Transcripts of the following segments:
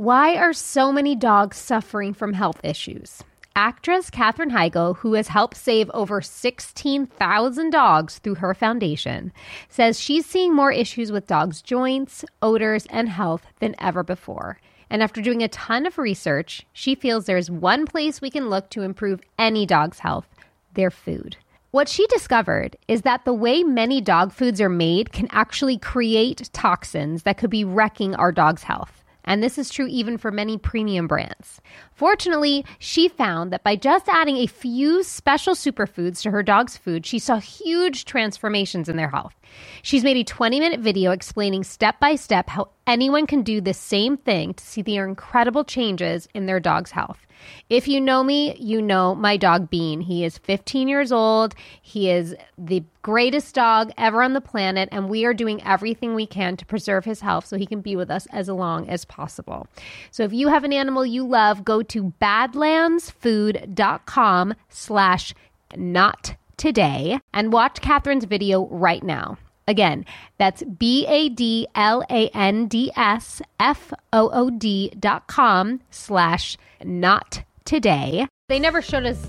Why are so many dogs suffering from health issues? Actress Katherine Heigl, who has helped save over 16,000 dogs through her foundation, says she's seeing more issues with dogs' joints, odors, and health than ever before. And after doing a ton of research, she feels there's one place we can look to improve any dog's health their food. What she discovered is that the way many dog foods are made can actually create toxins that could be wrecking our dog's health. And this is true even for many premium brands. Fortunately, she found that by just adding a few special superfoods to her dog's food, she saw huge transformations in their health. She's made a 20 minute video explaining step by step how anyone can do the same thing to see the incredible changes in their dog's health. If you know me, you know my dog Bean. He is 15 years old. He is the greatest dog ever on the planet, and we are doing everything we can to preserve his health so he can be with us as long as possible. So if you have an animal you love, go to badlandsfood.com slash not today and watch Katherine's video right now. Again, that's B A D L A N D S F O O D dot com slash not today. They never showed us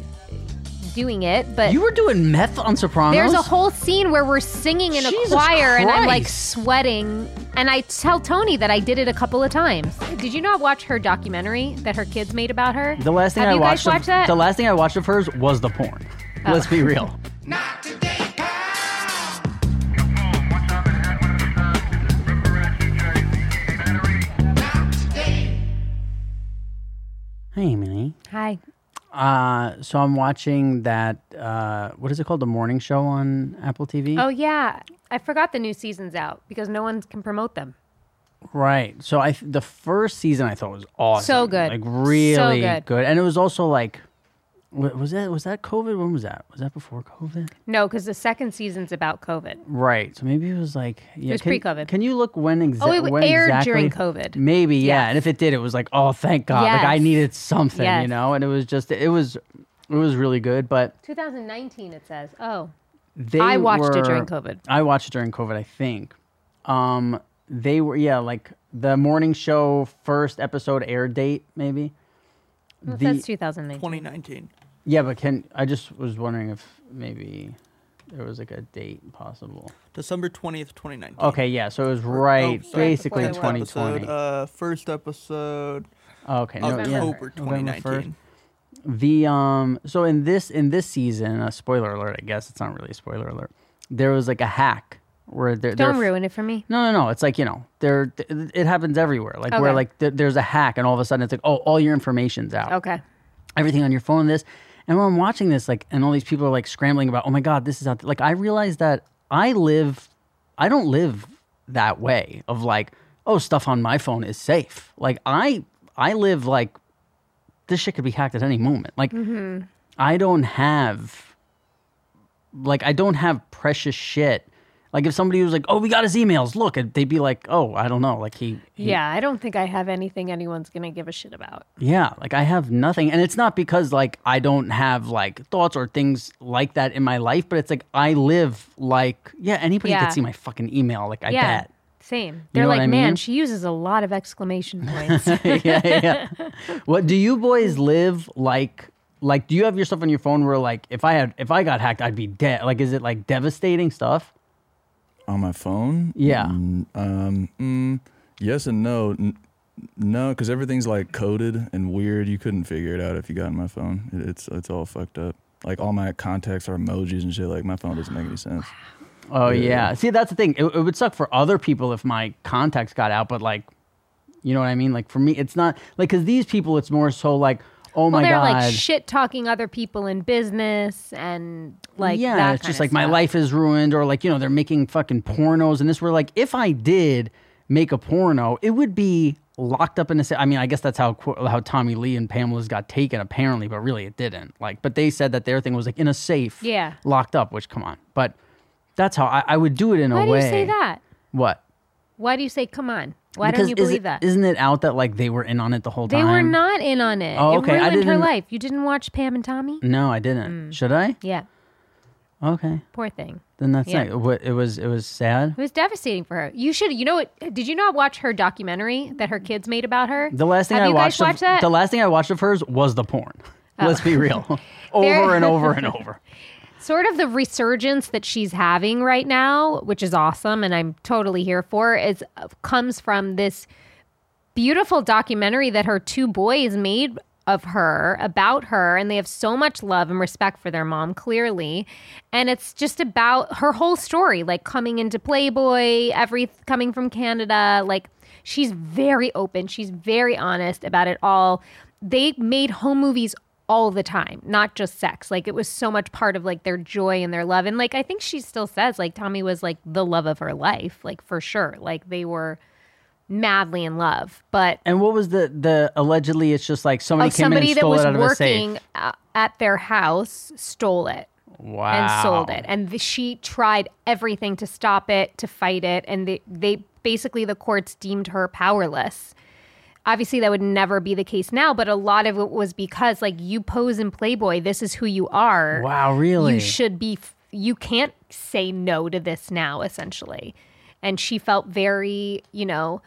doing it, but You were doing meth on Sopranos. there's a whole scene where we're singing in a Jesus choir and I'm like sweating. And I tell Tony that I did it a couple of times. Did you not watch her documentary that her kids made about her? The last thing Have I you watched, guys watched of, that? the last thing I watched of hers was the porn. Oh. Let's be real. Hey, Minnie. Hi. Emily. Hi. Uh, so I'm watching that. Uh, what is it called? The morning show on Apple TV. Oh yeah, I forgot the new season's out because no one can promote them. Right. So I the first season I thought was awesome. So good. Like really good. And it was also like wa- was that was that COVID? When was that? Was that before COVID? No, because the second season's about COVID. Right. So maybe it was like yeah, was can- pre-COVID. Can you look when exactly? Oh, it when aired exactly? during COVID. Maybe yeah. Yes. And if it did, it was like oh thank God. Like I needed something, you know. And it was just it was it was really good. But 2019, it says. Oh, they I watched it during COVID. I watched it during COVID, I think. Um, they were yeah, like the morning show first episode air date maybe. well, The- that's 2019. 2019. Yeah, but can I just was wondering if maybe there was like a date possible. December 20th, 2019. Okay, yeah, so it was right, Oh, basically First twenty Episode, uh, first episode, okay, no, yeah, October November 2019. The um, so in this in this season, a spoiler alert, I guess it's not really a spoiler alert. There was like a hack where there, Don't there- ruin it for me. No, no, no. It's like you know, there. It happens everywhere. Like where like th- there's a hack, and all of a sudden it's like, oh, all your information's out. Okay. everything on your phone this and when i'm watching this like and all these people are like scrambling about oh my god this is out there. like i realize that i live i don't live that way of like oh stuff on my phone is safe like i i live like this shit could be hacked at any moment like mm-hmm. i don't have like i don't have precious shit like if somebody was like oh we got his emails look they'd be like oh i don't know like he, he Yeah, I don't think I have anything anyone's to give a shit about. yeah, like I have nothing. And it's not because like I don't have like thoughts or things like that in my life, but it's like I live like, yeah, anybody Yeah. could see my fucking email. Like I yeah. bet. Same. They're know what like, I man, she uses a lot of exclamation points. yeah, yeah. What do you boys live like? Like, do you have your stuff on your phone where like if I had if I got hacked, I'd be dead? Like, is it like devastating stuff? On my phone. Yeah. Mm, um, mm, yes and no. N- no, because everything's like coded and weird. You couldn't figure it out if you got on my phone. It, it's it's all fucked up. Like all my contacts are emojis and shit. Like my phone doesn't make any sense. Oh yeah. Yeah. See, that's the thing. It, it would suck for other people if my contacts got out, but like, you know what I mean? Like for me, it's not like because these people, it's more so like, oh my god! well, my they're god. like shit talking other people in business and like yeah, it's just like my life is ruined, or like you know they're making fucking pornos, and this were like if I did make a porno, it would be locked up in a. I mean, I guess that's how how Tommy Lee and Pamela's got taken apparently, but really it didn't. Like, but they said that their thing was like in a safe, Yeah. locked up. Which come on, but that's how I, I would do it in Why a do way. you say that? What? Why do you say come on? Why Because don't you believe it- that? Isn't it out that like they were in on it the whole time? They were not in on it. Oh, It okay. I ruined her didn't- life. You didn't watch Pam and Tommy? No, I didn't. Hmm. Should I? Yeah. Okay, Poor thing. then that's Yeah. not. It was. It was sad. It was devastating for her. You should, you know what? Did you not watch her documentary that her kids made about her? The last thing Have I you watched. guys watched of, that? Oh. The last thing I watched of hers was the porn. Let's be oh. real. over and over and over. sort of the resurgence that she's having right now, which is awesome, and I'm totally here for, is uh, comes from this beautiful documentary that her two boys made of her about her and they have so much love and respect for their mom clearly. And it's just about her whole story like coming into playboy every coming from canada like she's very open she's very honest about it all. They made home movies all the time not just sex like it was so much part of like their joy and their love and like i think she still says like tommy was like the love of her life like for sure like they were madly in love but And what was the the allegedly? It's just like somebody came in somebody and that stole was it out of a working safe. uh, at their house stole it Wow. and sold it and the, she tried everything to stop it to fight it and they, they basically the courts deemed her powerless obviously that would never be the case now but a lot of it was because like you pose in playboy this is who you are Wow, really? you should be you can't say no to this now essentially and she felt very you know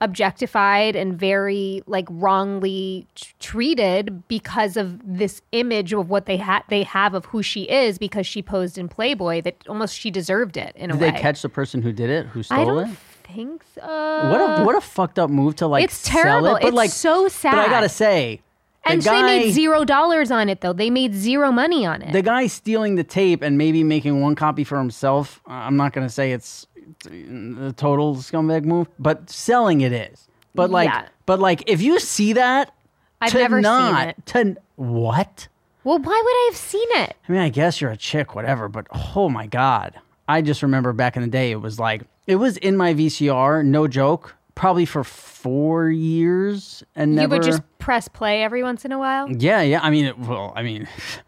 objectified and very like wrongly t- treated because of this image of what they had they have of who she is because she posed in playboy that almost she deserved it in a Did they catch the person who did it? Who i stole don't it? Think so What a what a fucked up move to like it's sell terrible it. But it's like so sad But I gotta say, the and guy, they made zero dollars on it though they made zero money on it the guy stealing the tape and maybe making one copy for himself. uh, I'm not gonna say it's, the total scumbag move, but selling it is. But like, Yeah. but like, if you see that, I've to never seen it. To what? well why would i have seen it I mean, I guess you're a chick, whatever, but oh my God. I just remember back in the day, it was like, it was in my VCR, no joke, probably for four years and never. you would just press play every once in a while Yeah, yeah. I mean, it, well, I mean,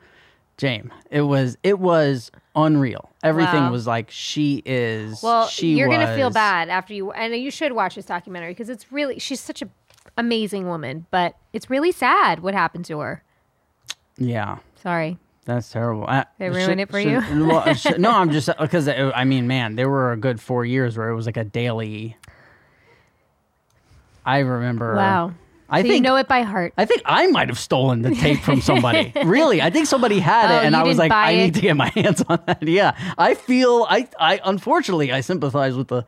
James, it was, it was unreal. Everything Wow. was like, she is, Well, she you're gonna feel bad after you, and you should watch this documentary because it's really she's such a amazing woman, but it's really sad what happened to her. Yeah. Sorry. That's terrible. I, They ruined it for you? well, uh, sh- no, I'm just because I mean, man, there were a good four years where it was like a daily. I remember. Wow. I so think you know it by heart. I think I might have stolen the tape from somebody. really, I think somebody had Oh, it, and I was like, I it? need to get my hands on that. Yeah, I feel I I unfortunately I sympathize with the,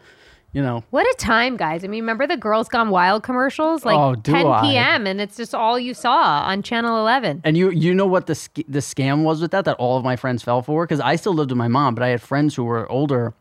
you know, What a time, guys! I mean, remember the Girls Gone Wild commercials, like Oh, do 10 I? p.m. and it's just all you saw on Channel 11. And you you know what the sc- the scam was with that that all of my friends fell for because I still lived with my mom, but I had friends who were older,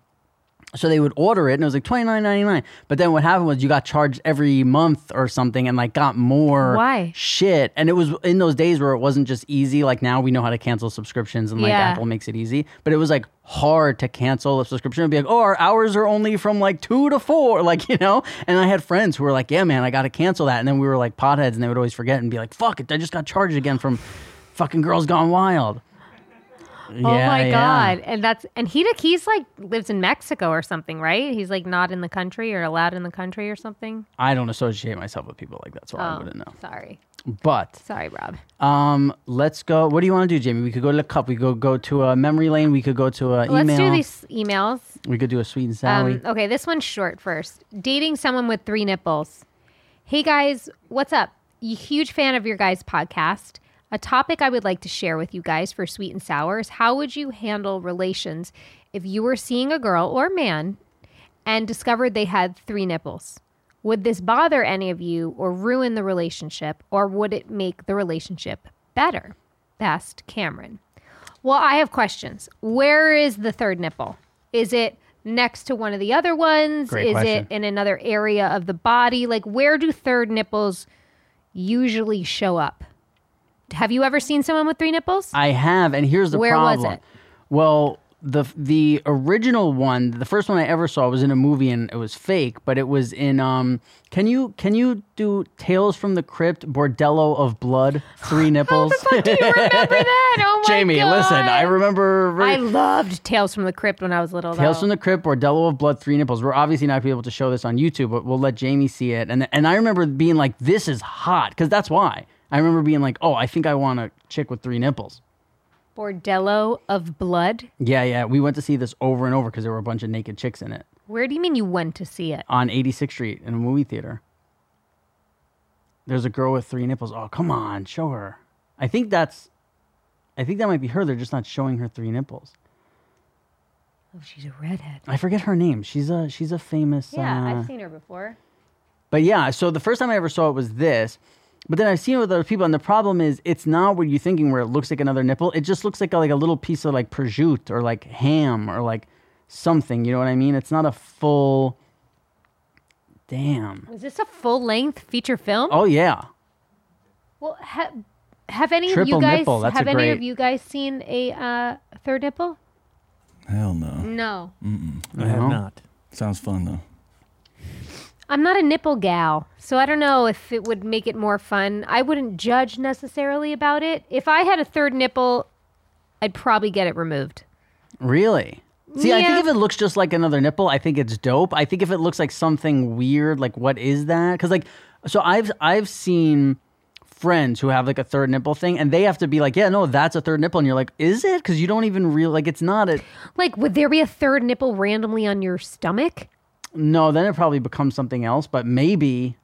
so they would order it and it was like twenty nine ninety nine. But then what happened was you got charged every month or something and like got more Why? shit. And it was in those days where it wasn't just easy. Like now we know how to cancel subscriptions and like Yeah. Apple makes it easy, but it was like hard to cancel a subscription and be like, oh, our hours are only from like two to four, like you know. And I had friends who were like, yeah, man, I got to cancel that. And then we were like potheads, and they would always forget and be like, fuck it, I just got charged again from fucking Girls Gone Wild. Oh my god! And that's and he he's like lives in Mexico or something, right? He's like not in the country or allowed in the country or something. I don't associate myself with people like that, so I Oh, wouldn't know. Sorry, But sorry, Rob. um, let's go. What do you want to do, Jamie? We could go to the cup. We could go to a memory lane. We could go to a Let's email. do these emails. We could do a sweet and Sally. Um, okay, this one's short first. Dating someone with three nipples. Hey guys, what's up? Y- Huge fan of your guys' podcast. A topic I would like to share with you guys for sweet and sour is how would you handle relations if you were seeing a girl or man and discovered they had three nipples? Would this bother any of you or ruin the relationship, or would it make the relationship better? Best, Cameron. Well, I have questions. Where is the third nipple? Is it next to one of the other ones? Great is question. it in another area of the body? Like, where do third nipples usually show up? Have you ever seen someone with three nipples? I have, and here's the Where was it? Well, the the original one, the first one I ever saw was in a movie, and it was fake, but it was in. Um, can you can you do Tales from the Crypt, Bordello of Blood, Three Nipples? Do you remember that? Oh my Jamie, God. listen, I remember. I loved Tales from the Crypt when I was little. Tales though. from the Crypt, Bordello of Blood, Three Nipples. We're obviously not be able to show this on YouTube, but we'll let Jamie see it. And and I remember being like, "This is hot," because that's why. I remember being like, "Oh, I think I want a chick with three nipples." Bordello of Blood. Yeah, yeah. We went to see this over and over because there were a bunch of naked chicks in it Where do you mean you went to see it? on 86th Street in a movie theater. There's a girl with three nipples. Oh, come on, show her. I think that's, I think that might be her. They're just not showing her three nipples. Oh, she's a redhead. I forget her name. She's a she's a famous. Yeah, uh, I've seen her before. But yeah, so the first time I ever saw it was this. But then I've seen it with other people, and the problem is it's not what you're thinking, where it looks like another nipple. It just looks like a, like a little piece of like prosciutto or like ham or like something. You know what I mean? It's not a full. Damn. Is this a full length feature film? Oh yeah. Well, ha- have any of you guys nipple, that's have a any of you guys seen a uh, third nipple? Hell no. No. I have No. not. Sounds fun though. I'm not a nipple gal, so I don't know if it would make it more fun. I wouldn't judge necessarily about it. If I had a third nipple, I'd probably get it removed. Really? See, I think if it looks just like another nipple, I think it's dope. I think if it looks like something weird, like what is that? Because like, so I've I've seen friends who have like a third nipple thing, and they have to be like, yeah, no, that's a third nipple, and you're like, is it? Because you don't even real like it's not a. Like, would there be a third nipple randomly on your stomach? No, then it probably becomes something else. But maybe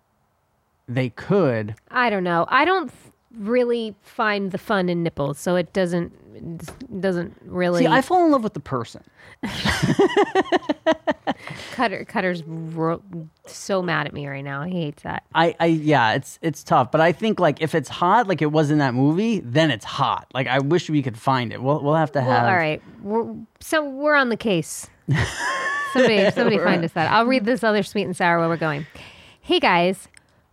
they could. I don't know. I don't really find the fun in nipples, so it doesn't it doesn't really. See, I fall in love with the person. Cutter Cutter's ro- so mad at me right now. He hates that. I, I, yeah, it's it's tough, but I think like if it's hot, like it was in that movie, then it's hot. Like I wish we could find it. We'll we'll have to Well, have. all right. We're, so we're on the case. Somebody, somebody find us that. I'll read mm-hmm. this other sweet and sour where we're going. Hey guys,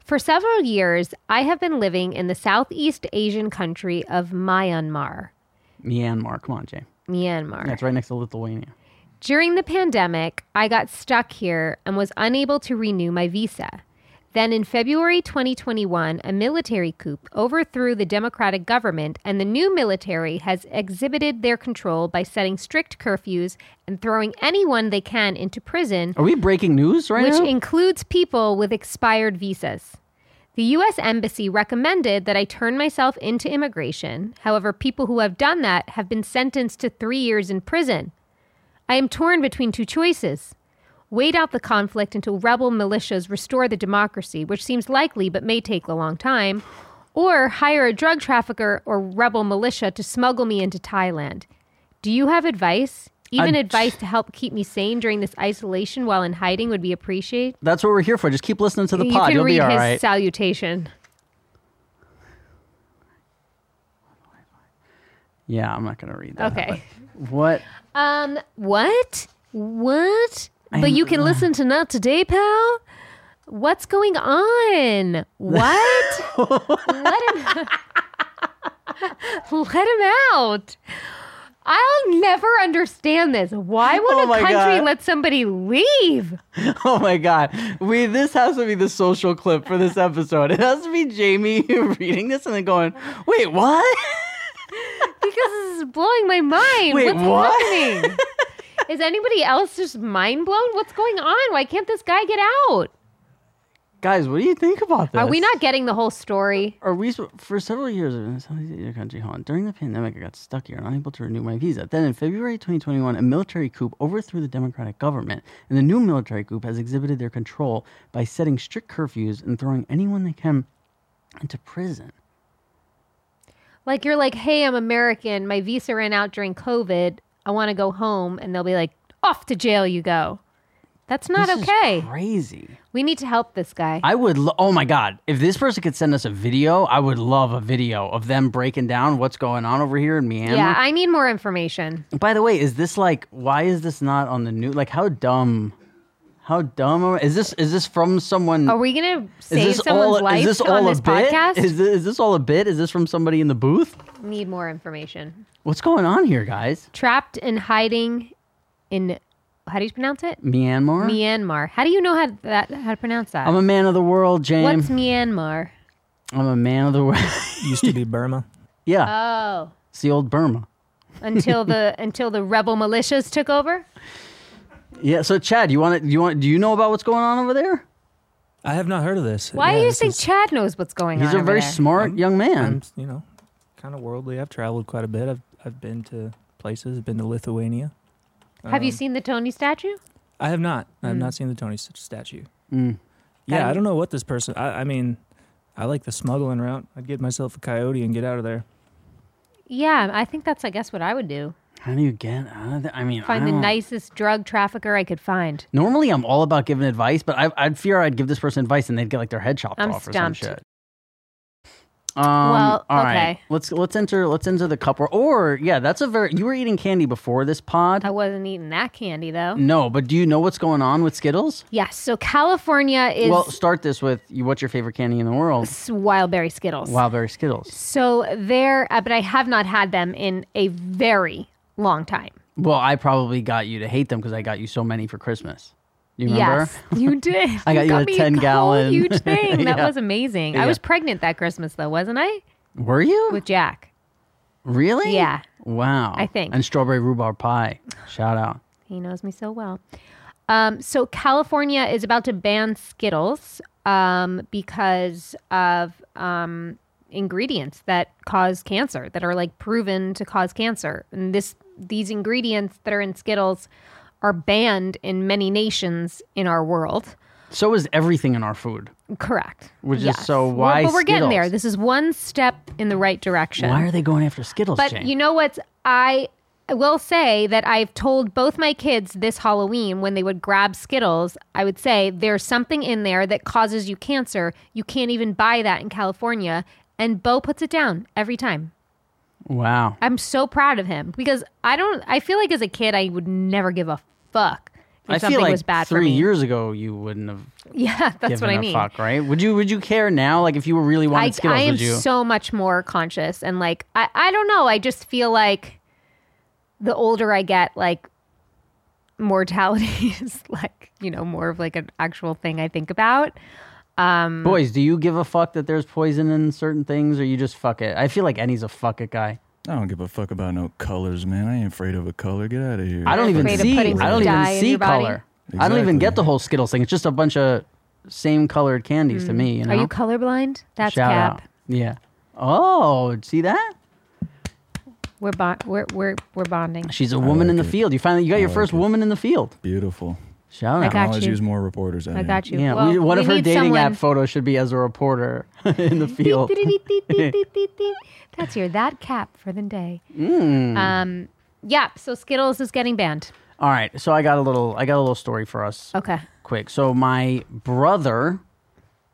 for several years, I have been living in the Southeast Asian country of Myanmar. Myanmar, come on, Jay. Myanmar. That's right next to Lithuania. During the pandemic, I got stuck here and was unable to renew my visa. Then in February 2021, a military coup overthrew the democratic government, and the new military has exhibited their control by setting strict curfews and throwing anyone they can into prison, Are we breaking news right which now? includes people with expired visas. The U.S. Embassy recommended that I turn myself into immigration. However, people who have done that have been sentenced to three years in prison. I am torn between two choices. Wait out the conflict until rebel militias restore the democracy, which seems likely but may take a long time, or hire a drug trafficker or rebel militia to smuggle me into Thailand. Do you have advice? Even I- advice to help keep me sane during this isolation while in hiding would be appreciated. That's what we're here for. Just keep listening to the you pod. can You'll read be all his right. salutation. yeah, I'm not gonna read that. Okay. What? Um, what? What? But you can listen to Not Today, pal? What's going on? What? Let him Let him out. I'll never understand this. Why would Oh a country God. let somebody leave? Oh my god. We this has to be the social clip for this episode. It has to be Jamie reading this and then going, "Wait, what?" Because this is blowing my mind. Wait, What's what? happening? Is anybody else just mind blown? What's going on? Why can't this guy get out? Guys, what do you think about this? Are we not getting the whole story? Are we for several years in Southeast Asia country? During the pandemic, I got stuck here, unable to renew my visa. Then, in February 2021, a military coup overthrew the democratic government, and the new military coup has exhibited their control by setting strict curfews and throwing anyone they can into prison. Like you're like, hey, I'm American. My visa ran out during COVID. I want to go home, and they'll be like, off to jail you go. That's not This is okay. crazy. We need to help this guy. I would. Lo- oh my god! If this person could send us a video, I would love a video of them breaking down what's going on over here in Myanmar. yeah, I need more information. By the way, is this like? Why is this not on the news? Like, how dumb? How dumb are- is this? Is this from someone? Are we gonna is save this someone's all? life is this all on a this bit? podcast? Is this, is this all a bit? Is this from somebody in the booth? need more information. What's going on here, guys? Trapped and hiding in how do you pronounce it? Myanmar. Myanmar. How do you know how to, that how to pronounce that? I'm a man of the world, James. What's Myanmar? I'm a man of the world. Used to be Burma. yeah, Oh, it's the old Burma. until the until the rebel militias took over. Yeah. So, Chad, you want to? You want? Do you know about what's going on over there? I have not heard of this. Why Yeah, do you this think is- Chad knows what's going He's on? He's a very there? smart young man. I'm, you know, kind of worldly. I've traveled quite a bit. I've I've been to places. I've been to Lithuania. Have you Um, seen the Tony statue? I have not. I have Mm. not seen the Tony s- statue. Mm. Yeah, That- I don't know what this person. I, I mean, I like the smuggling route. I'd get myself a coyote and get out of there. Yeah, I think that's I guess what I would do. How do you get out of there? I mean, I Find the nicest drug trafficker I could find. Normally, I'm all about giving advice, but I, I'd fear I'd give this person advice and they'd get like their head chopped I'm off or some stumped. shit. Um, Well, all right. okay. Let's let's enter let's enter the cup. Or, or yeah, that's a very. You were eating candy before this pod. I wasn't eating that candy though. No, but do you know what's going on with Skittles? Yes, so California is well, start this with you. What's your favorite candy in the world? wildberry Skittles. Wildberry Skittles. So they're, uh, but I have not had them in a very long time. Well, I probably got you to hate them because I got you so many for Christmas. You remember? Yes, you did. I got you a 10 whole gallon. huge thing. That Yeah. was amazing. Yeah. I was pregnant that Christmas though, wasn't I? Were you With Jack. really? Yeah. Wow. I think. And strawberry rhubarb pie. Shout out. He knows me so well. Um, so California is about to ban Skittles um, because of um, ingredients that cause cancer that are like proven to cause cancer. And this these ingredients that are in Skittles are banned in many nations in our world. So is everything in our food. Correct. Which is Yes. so Well, why But we're getting there. This is one step in the right direction. Why are they going after Skittles, But Jane? you know what? I will say that I've told both my kids this Halloween when they would grab Skittles, I would say there's something in there that causes you cancer. You can't even buy that in California. And Beau puts it down every time. Wow. I'm so proud of him because I don't, I feel like as a kid, I would never give a fuck if I something feel like was bad for three me. years ago you wouldn't have Yeah, that's what I mean. fuck, right? Would you? Would you care now? Like if you were really wanting I, Skittles, I am would you? so much more conscious and like I, I don't know i just feel like the older i get like mortality is like you know more of like an actual thing i think about Boys, do you give a fuck that there's poison in certain things, or you just fuck it? I feel like Annie's a fuck it guy. I don't give a fuck about no colors, man. I ain't afraid of a color. Get out of here. I don't even Afraid of see. putting I don't some dye even in see your body? color. I don't even Exactly. get the whole Skittles thing. It's just a bunch of same colored candies to me. You know. Mm. are you colorblind that's Shout cap out. Yeah. Oh, see that? we're, bon- we're we're we're bonding She's a woman in the like it. field. You finally you got I your like first it. woman in the field. Beautiful. Shout I out. got I'll always you. use more reporters. Out i got you Yeah, Well, we, what we if her dating someone- app photo should be as a reporter in the field? that's your that cap for the day Mm. um yeah so skittles is getting banned All right, so I got a little I got a little story for us. okay quick. So my brother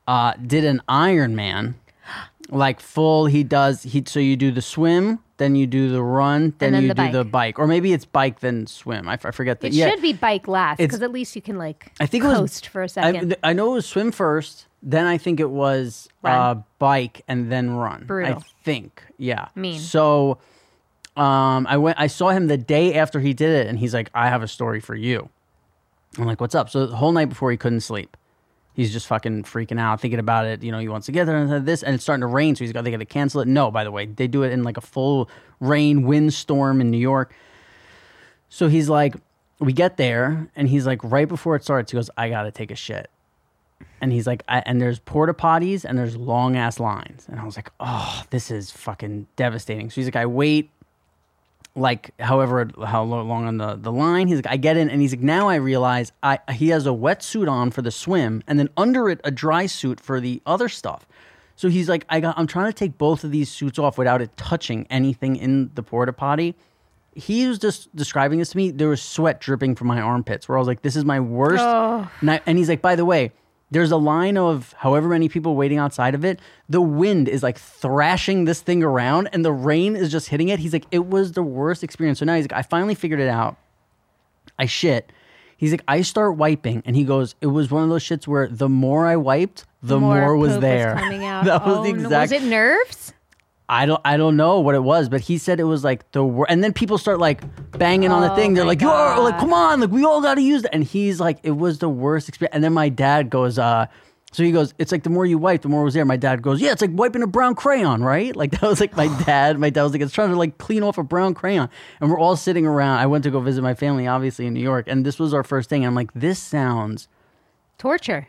uh, did an Ironman, like full. He does he. So you do the swim, then you do the run, then, then you the do bike. the bike, or maybe it's bike then swim. I, f- I forget that. It yeah, should be bike last because at least you can like I think it was- coast for a I, second. I know it was swim first. Then I think it was uh, bike and then run. Brutal. I think, yeah. Mean. So, um, I went. I saw him the day after he did it, and he's like, "I have a story for you." I'm like, "What's up?" So the whole night before he couldn't sleep. He's just fucking freaking out, thinking about it. You know, he wants to get there and this, and it's starting to rain, so he's got they got to cancel it. No, by the way, they do it in like a full rain windstorm in New York. So he's like, we get there, and he's like, right before it starts, he goes, I gotta take a shit. And he's like, I, and there's porta potties and there's long ass lines. And I was like, oh, this is fucking devastating. So he's like, I wait like however how long on the, the line. He's like, I get in, and he's like, now I realize I he has a wetsuit on for the swim, and then under it a dry suit for the other stuff. So he's like, I got, I'm trying to take both of these suits off without it touching anything in the porta potty. He was just describing this to me. There was sweat dripping from my armpits, where I was like, "This is my worst." And, I- and he's like, "By the way, there's a line of however many people waiting outside of it. The wind is like thrashing this thing around, and the rain is just hitting it." He's like, "It was the worst experience." So now he's like, "I finally figured it out." I shit. He's like, I start wiping, and he goes, it was one of those shits where the more I wiped, the more, was poop there. out. that was Oh, the exact. Was it nerves? I don't, I don't know what it was, but he said it was like the worst. And then people start like banging on the Oh thing. They're like, "You're like, come on, like we all got to use it." And he's like, it was the worst experience. And then my dad goes, uh, so he goes, it's like the more you wipe, the more it was there. My dad goes, yeah, it's like wiping a brown crayon, right? Like that was like my dad. My dad was like, it's trying to like clean off a brown crayon. And we're all sitting around. I went to go visit my family, obviously in New York, and this was our first thing. And I'm like, this sounds Torture.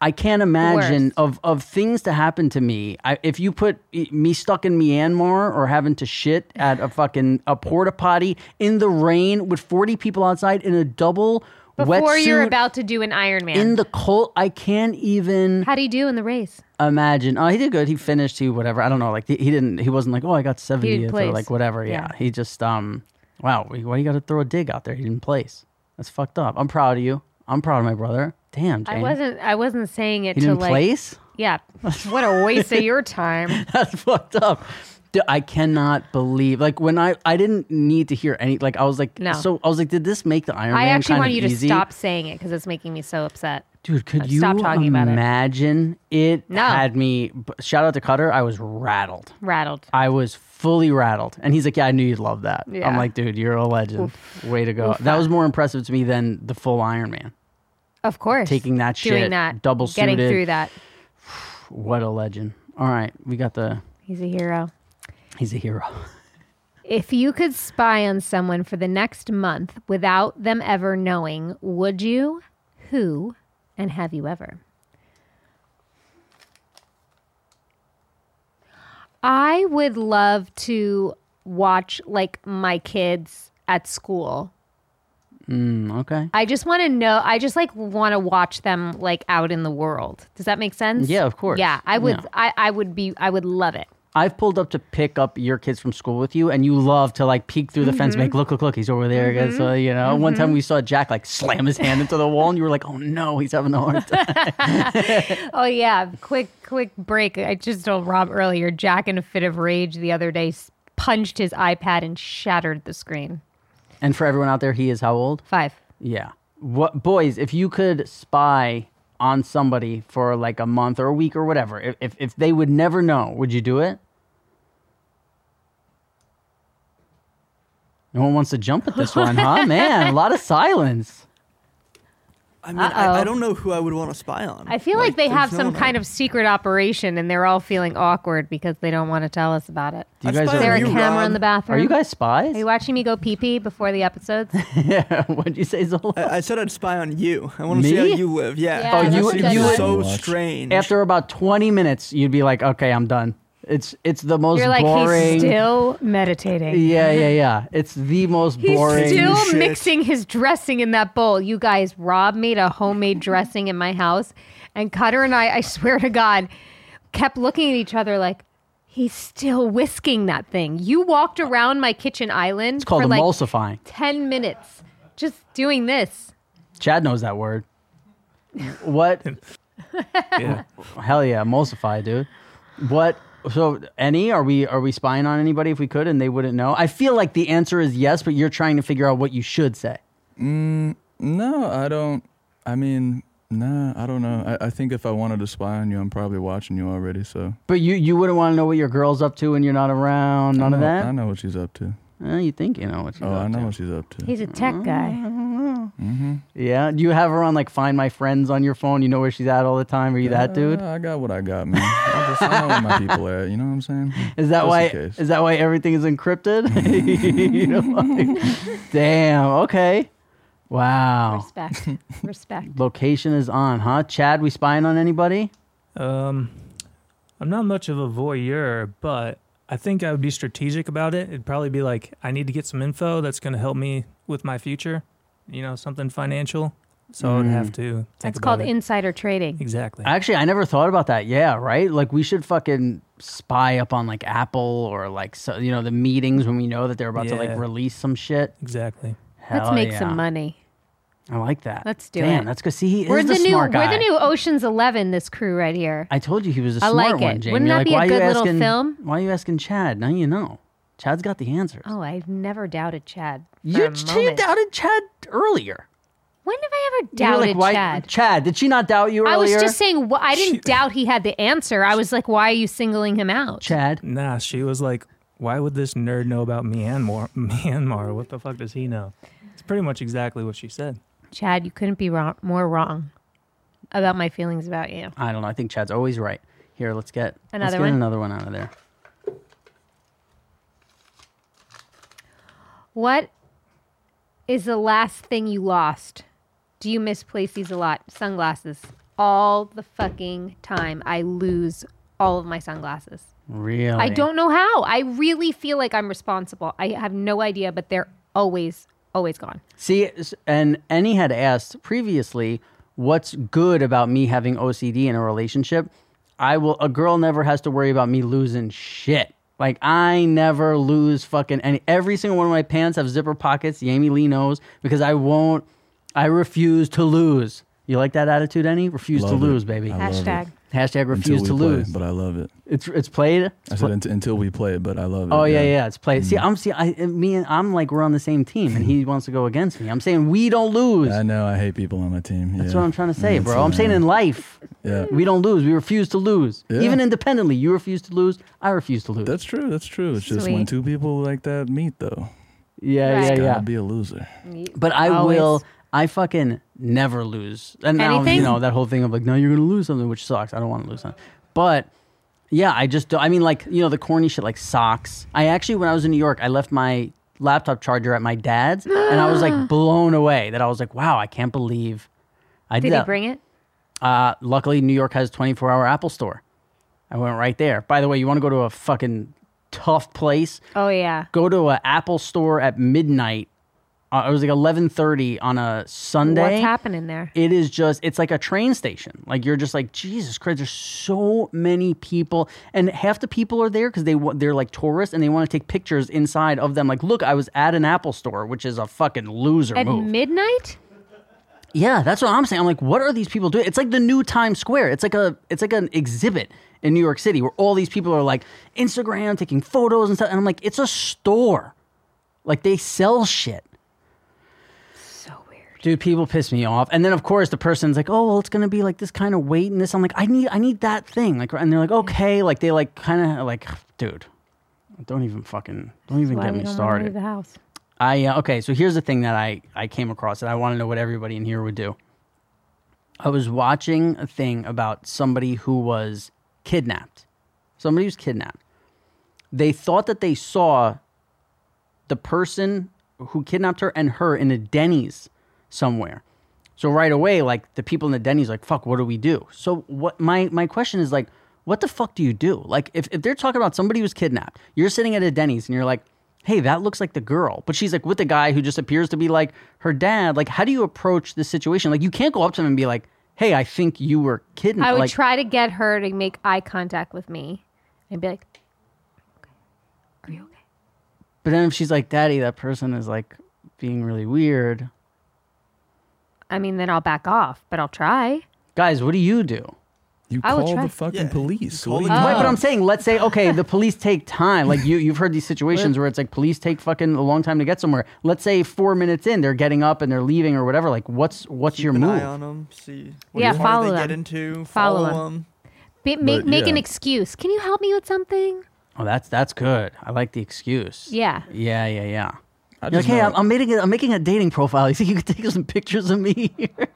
I can't imagine worst. of of things to happen to me. I, if you put me stuck in Myanmar or having to shit at a fucking a porta potty in the rain with forty people outside in a double Before you're about to do an Ironman. in the cold, I can't even How do you do in the race? imagine. Oh, he did good. He finished. He whatever. I don't know. Like he he didn't. He wasn't like oh I got seventieth or like whatever. Yeah. Yeah. He just um. Wow. Why you got to throw a dig out there? He didn't place. That's fucked up. I'm proud of you. I'm proud of my brother. Damn, Jane. I wasn't. I wasn't saying it He to didn't like. place. Yeah. What a waste of your time. That's fucked up. Dude, I cannot believe like when I I didn't need to hear any like I was like No. so I was like did this make the Iron Man? I Man actually kind want of you to easy? stop saying it because it's making me so upset. Dude, could you stop talking about it. imagine it, No. had me b- shout out to Cutter, I was rattled. Rattled. I was fully rattled. And he's like, Yeah, I knew you'd love that. I'm like, dude, you're a legend. Way to go. That was more impressive to me than the full Iron Man. Of course. Taking that Doing shit, that. double Getting suited. through that. What a legend. All right, we got the He's a hero. he's a hero. If you could spy on someone for the next month without them ever knowing, would you? Who? And have you ever? I would love to watch like my kids at school. Mm, okay. I just want to know. I just like want to watch them like out in the world. Does that make sense? Yeah, of course. Yeah, I would. Yeah. I, I would be. I would love it. I've pulled up to pick up your kids from school with you, and you love to like peek through the fence, Mm-hmm. make look, look, look, he's over there again. So you know, one time we saw Jack like slam his hand into the wall, and you were like, "Oh no, he's having a hard time." Oh yeah, quick quick break. I just told Rob earlier. Jack in a fit of rage the other day punched his iPad and shattered the screen. And for everyone out there, he is how old? Five. Yeah. What boys? If you could spy on somebody for like a month or a week or whatever, if if, if they would never know, would you do it? No one wants to jump at this one, huh? Man, a lot of silence. I mean, I, I don't know who I would want to spy on. I feel like, they have no some one kind I- of secret operation, and they're all feeling awkward because they don't want to tell us about it. Do you I guys spy Is there a You, camera in the bathroom? Are you guys spies? Are you watching me go pee pee before the episodes? yeah. What'd you say, Zola? I, I said I'd spy on you. I want to see how you live. Yeah. Yeah, Oh, you- you would- so strange. After about twenty minutes, you'd be like, "Okay, I'm done." It's it's the most You're like boring. he's still meditating. yeah, yeah, yeah. It's the most He's boring. He's still Shit. mixing his dressing in that bowl. You guys, Rob made a homemade dressing in my house, and Cutter and I, I swear to God, kept looking at each other like, he's still whisking that thing. You walked around my kitchen island it's called for like emulsifying. 10 minutes just doing this. Chad knows that word. What? Yeah. Hell yeah, emulsify, dude. What? So, any are we are we spying on anybody if we could and they wouldn't know? I feel like the answer is yes, but you're trying to figure out what you should say. Mm, no, I don't. I mean, nah, I don't know. I, I think if I wanted to spy on you, I'm probably watching you already. So But you you wouldn't want to know what your girl's up to when you're not around. None I of that. I know what she's up to. Eh, you think you know what she's Oh, up I know to. what she's up to. He's a tech guy. Mm-hmm. Yeah. Do you have her on like Find My Friends on your phone? You know where she's at all the time. Are you that dude? Uh, I got what I got, man. I, just, I know where my people are at. You know what I'm saying? Is that Just in why? case. Is that why everything is encrypted? You know, like- damn. Okay. Wow. Respect. Respect. Location is on, huh? Chad, we spying on anybody? Um, I'm not much of a voyeur, but I think I would be strategic about it. It'd probably be like, I need to get some info that's going to help me with my future. You know, something financial. So I would mm. have to. Think That's about called it. insider trading. exactly. Actually, I never thought about that. Yeah, right. Like we should fucking spy up on like Apple or like so you know the meetings when we know that they're about to like release some shit. exactly. Let's make yeah. some money. I like that. Let's do Damn, it. that's good. See, he We're is the, the, new. smart guy. We're the new Ocean's Eleven. This crew right here. I told you he was a I smart like one, it. Jamie. Wouldn't that like, be a why are good you little asking, film? Why are you asking Chad? Now you know. Chad's got the answers. Oh, I've never doubted Chad. For you, a you doubted Chad earlier. When have I ever doubted like, why- Chad? Chad, did she not doubt you I was just saying. wh- I didn't doubt he had the answer. I was like, why are you singling him out? Chad. Nah, she was like, why would this nerd know about Myanmar? Myanmar? What the fuck does he know? It's pretty much exactly what she said. Chad, you couldn't be wrong, more wrong about my feelings about you. I don't know. I think Chad's always right. Here, let's get let's Another get one? another one out of there. What is the last thing you lost? Do you misplace these a lot? Sunglasses. all the fucking time. I lose all of my sunglasses. Really? I don't know how. I really feel like I'm responsible. I have no idea, but they're always, always gone. See, and Annie had asked previously, what's good about me having OCD in a relationship? I will. A girl never has to worry about me losing shit. Like I never lose fucking any. Every single one of my pants have zipper pockets. Jamie Lee knows because I won't. I refuse to lose. You like that attitude, Annie? Refuse to it. lose, baby. I. Hashtag. Hashtag refuse we to play, lose. but I love it. It's it's played. I said pla- unt- until we play, it, but I love it. Oh yeah, yeah, it's played. See, mm-hmm. I'm see, I me and I'm like we're on the same team, and he wants to go against me. I'm saying we don't lose. I know. I hate people on my team. That's yeah. what I'm trying to say, Yeah, bro. I'm saying in life, Yeah. we don't lose. We refuse to lose. Yeah. Even independently, you refuse to lose. I refuse to lose. That's true. That's true. It's just when two people like that meet, though. yeah, Right. yeah, Gotta yeah. be a loser. But I Always. will. I fucking never lose. And now you know that whole thing of like, no, you're gonna lose something, which sucks. I don't want to lose something. But yeah, I just. I mean, like you know, the corny shit like socks. I actually, when I was in New York, I left my laptop charger at my dad's, and I was like blown away that I was like, wow, I can't believe. I did, Did he that. bring it? Uh, luckily, New York has 24 hour Apple Store. I went right there. By the way, you want to go to a fucking tough place? Oh yeah. Go to an Apple Store at midnight. Uh, it was like 11:30 on a Sunday. What's happening there? It is just it's like a train station. Like you're just like Jesus Christ. There's so many people, and half the people are there because they they're like tourists and they want to take pictures inside of them. Like, look, I was at an Apple Store, which is a fucking loser At move. midnight? Yeah, that's what I'm saying. I'm like, what are these people doing? It's like the new Times Square. It's like a it's like an exhibit in New York City where all these people are like Instagram taking photos and stuff. And I'm like, it's a store. Like they sell shit. Dude, people piss me off. And then of course the person's like, "Oh, well, it's gonna be like this kind of weight and this." I'm like, "I need, I need that thing." Like, and they're like, "Okay." Like they like kind of like, dude, don't even fucking, don't even get me don't wanna leave started. the house? I uh, okay, so here's the thing that I I came across and I want to know what everybody in here would do. I was watching a thing about somebody who was kidnapped. Somebody was kidnapped. They thought that they saw the person who kidnapped her and her in a Denny's somewhere. So right away, like the people in the Denny's, like, fuck, what do we do? So what my my question is like, what the fuck do you do? Like, if, if they're talking about somebody who's kidnapped, you're sitting at a Denny's and you're like, hey, that looks like the girl, but she's like with the guy who just appears to be like her dad. Like, how do you approach this situation? Like, you can't go up to him and be like, hey, I think you were kidnapped. I would like, try to get her to make eye contact with me and be like, okay. Are you okay? but then if she's like, daddy, that person is like being really weird. I mean, then I'll back off, but I'll try. Guys, what do you do? You I would call try. the fucking Yeah, police. you What call do the you Right, but I'm saying, let's say, okay, the police take time. Like you, you've heard these situations where it's like police take fucking a long time to get somewhere. Let's say four minutes in, they're getting up and they're leaving or whatever. Like, what's what's Keep your an move? eye on them. See what Yeah, car follow they get them. into. Follow Follow, them. them. Be, make But, make an yeah. excuse. Can you help me with something? Oh, that's that's good. I like the excuse. Yeah. yeah, yeah, yeah. I You're like, just hey, know- I'm, I'm making a, I'm making a dating profile. You think you could take some pictures of me? here?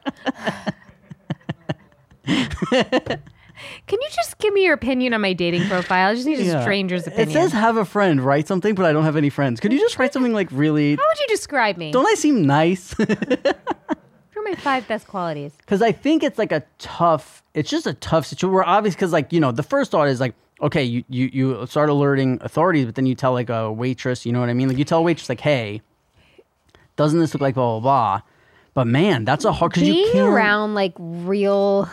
Can you just give me your opinion on my dating profile? I just need a Yeah. stranger's opinion. It says have a friend, write something, but I don't have any friends. Could you just write something like really? How would you describe me? Don't I seem nice? What are my five best qualities? because I think it's like a tough. It's just a tough situation. We're obvious because like you know the first thought is like okay you you you start alerting authorities, but then you tell like a waitress. You know what I mean? Like you tell a waitress like hey, doesn't this look like blah blah blah? But man, that's a hard because you Being can't. around like real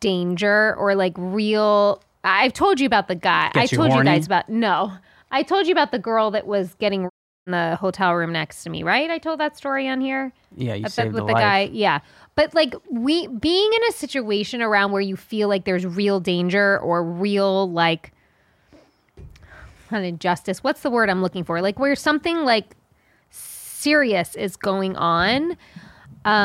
danger or like real. I've told you about the guy. I Gets you told you guys about no. I told you about the girl that was getting in the hotel room next to me, right? I told that story on here. Yeah, you saved with a the life. guy yeah but like we being in a situation around where you feel like there's real danger or real like an injustice what's the word i'm looking for like where something like serious is going on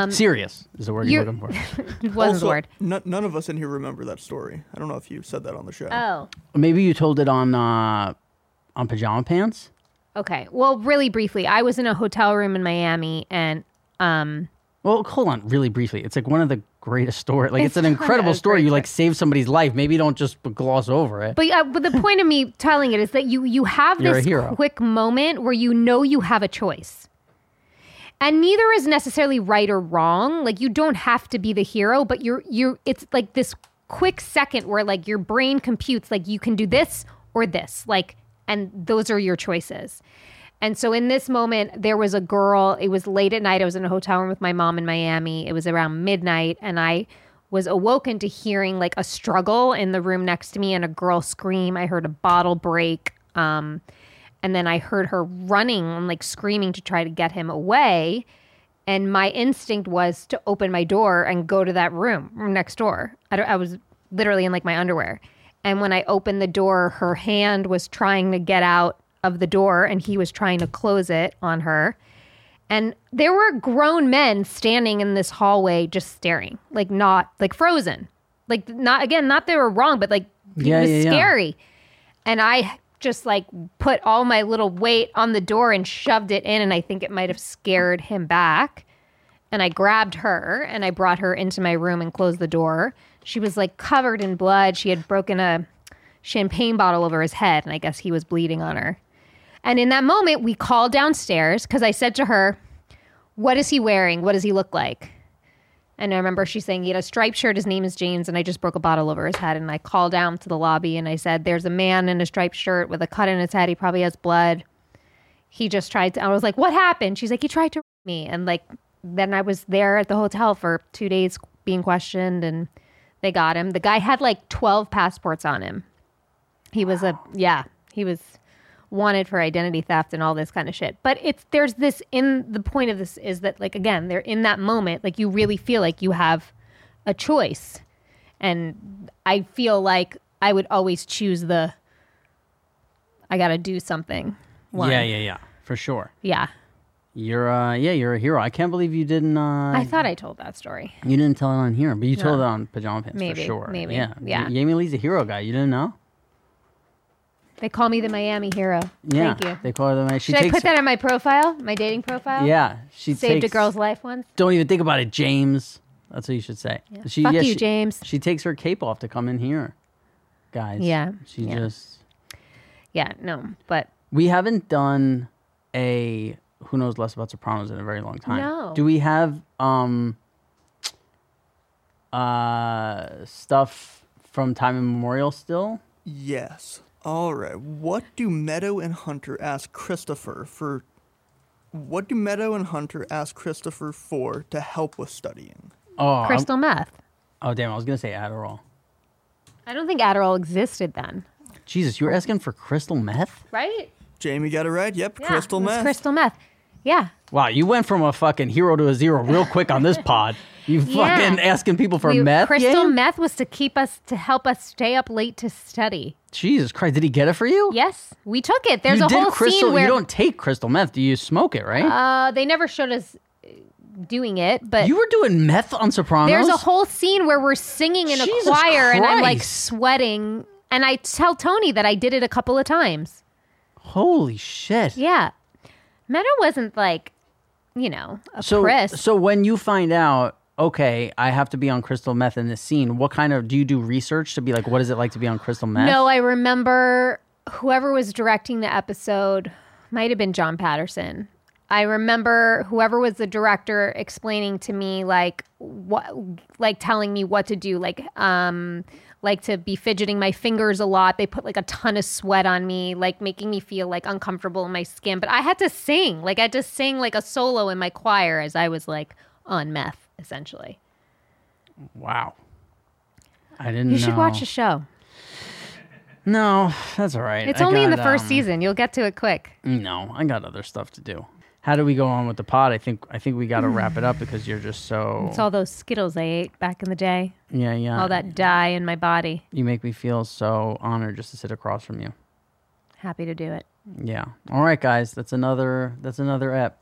Serious is the word you're you're- looking for. it wasn't also, the word no- none of us in here remember that story. I don't know if you said that on the show. oh Maybe you told it on uh, on pajama pants. okay well really briefly i was in a hotel room in miami and um Well, hold on, really briefly. It's like one of the greatest stories. Like it's, It's an incredible story. You like save somebody's life. Maybe don't just gloss over it. But uh, but the point of me telling it is that you you have You're this quick moment where you know you have a choice, and neither is necessarily right or wrong like you don't have to be the hero but you're you're it's like this quick second where like your brain computes like you can do this or this like and those are your choices and so in this moment there was a girl it was late at night i was in a hotel room with my mom in miami it was around midnight and i was awoken to hearing like a struggle in the room next to me and a girl scream i heard a bottle break um, and then I heard her running and like screaming to try to get him away. And my instinct was to open my door and go to that room next door. I, I was literally in like my underwear. And when I opened the door, her hand was trying to get out of the door and he was trying to close it on her. And there were grown men standing in this hallway just staring, like not like frozen. Like not again, not they were wrong, but like Yeah, it was yeah, yeah. scary. And I just like put all my little weight on the door and shoved it in and I think it might have scared him back. And I grabbed her and I brought her into my room and closed the door. She was like covered in blood. She had broken a champagne bottle over his head and I guess he was bleeding on her. And in that moment, we called downstairs because I said to her, What is he wearing? What does he look like? And I remember she saying he had a striped shirt. His name is James. And I just broke a bottle over his head. And I called down to the lobby and I said, There's a man in a striped shirt with a cut in his head. He probably has blood. He just tried to. I was like, What happened? She's like, He tried to me. And like, then I was there at the hotel for two days being questioned and they got him. The guy had like 12 passports on him. He was a, yeah, he was wanted for identity theft and all this kind of shit. But it's there's this in the point of this is that like again, they're in that moment, like you really feel like you have a choice. And I feel like I would always choose the I gotta do something. one. Yeah, yeah, yeah, for sure. Yeah. You're uh yeah, you're a hero. I can't believe you didn't uh I thought I told that story. you didn't tell it on here, but you told No. it on pajama pants Maybe, for sure. maybe, Yeah. yeah. Jamie Lee's a hero guy. You didn't know? They call me the Miami hero. Yeah. Thank you. They call her the Miami. She Should takes I put that on my profile? My dating profile? Yeah. She Saved takes, a girl's life once. Don't even think about it, James. That's what you should say. She, Fuck you, she- James. She takes her cape off to come in here. Guys. Yeah, She yeah. just Yeah, no. But We haven't done a who knows less about Sopranos in a very long time. No. Do we have um uh stuff from time immemorial still? Yes. All right. What do Meadow and Hunter ask Christopher for? What do Meadow and Hunter ask Christopher for to help with studying? Oh, I'm- crystal meth. oh damn! I was gonna say Adderall. I don't think Adderall existed then. Jesus, you were asking for crystal meth? Right? Jamie got it right. Yep, Yeah, crystal it was meth. Crystal meth. Yeah. Wow, you went from a fucking hero to a zero real quick on this pod. You Yeah. fucking asking people for We- meth? Crystal yeah? meth was to keep us to help us stay up late to study. Jesus Christ, did he get it for you? Yes, we took it. There's you a whole crystal. scene where you don't take crystal meth. Do you smoke it? Right? uh, they never showed us uh, doing it, but you were doing meth on Sopranos. there's a whole scene where we're singing in a Jesus choir and I'm like sweating, and I tell Tony that I did it a couple of times. Holy shit! Yeah, Meadow wasn't like, you know, a So, Chris. so when you find out, okay, I have to be on crystal meth in this scene. What kind of do you do research to be like? What is it like to be on crystal meth? No, I remember whoever was directing the episode might have been John Patterson. I remember whoever was the director explaining to me like what like telling me what to do like um like to be fidgeting my fingers a lot. They put like a ton of sweat on me, like making me feel like uncomfortable in my skin. But I had to sing. Like I had to sing like a solo in my choir as I was like on meth essentially. Wow. I didn't. You should know. watch the show. No, that's all right. It's I only in the first um, season. You'll get to it quick. No, I got other stuff to do. How do we go on with the pod? I think I think we got to wrap it up because you're just so It's all those Skittles I ate back in the day. yeah yeah. All that dye in my body. you make me feel so honored just to sit across from you. Happy to do it. Yeah. All right, guys. That's another. That's another ep.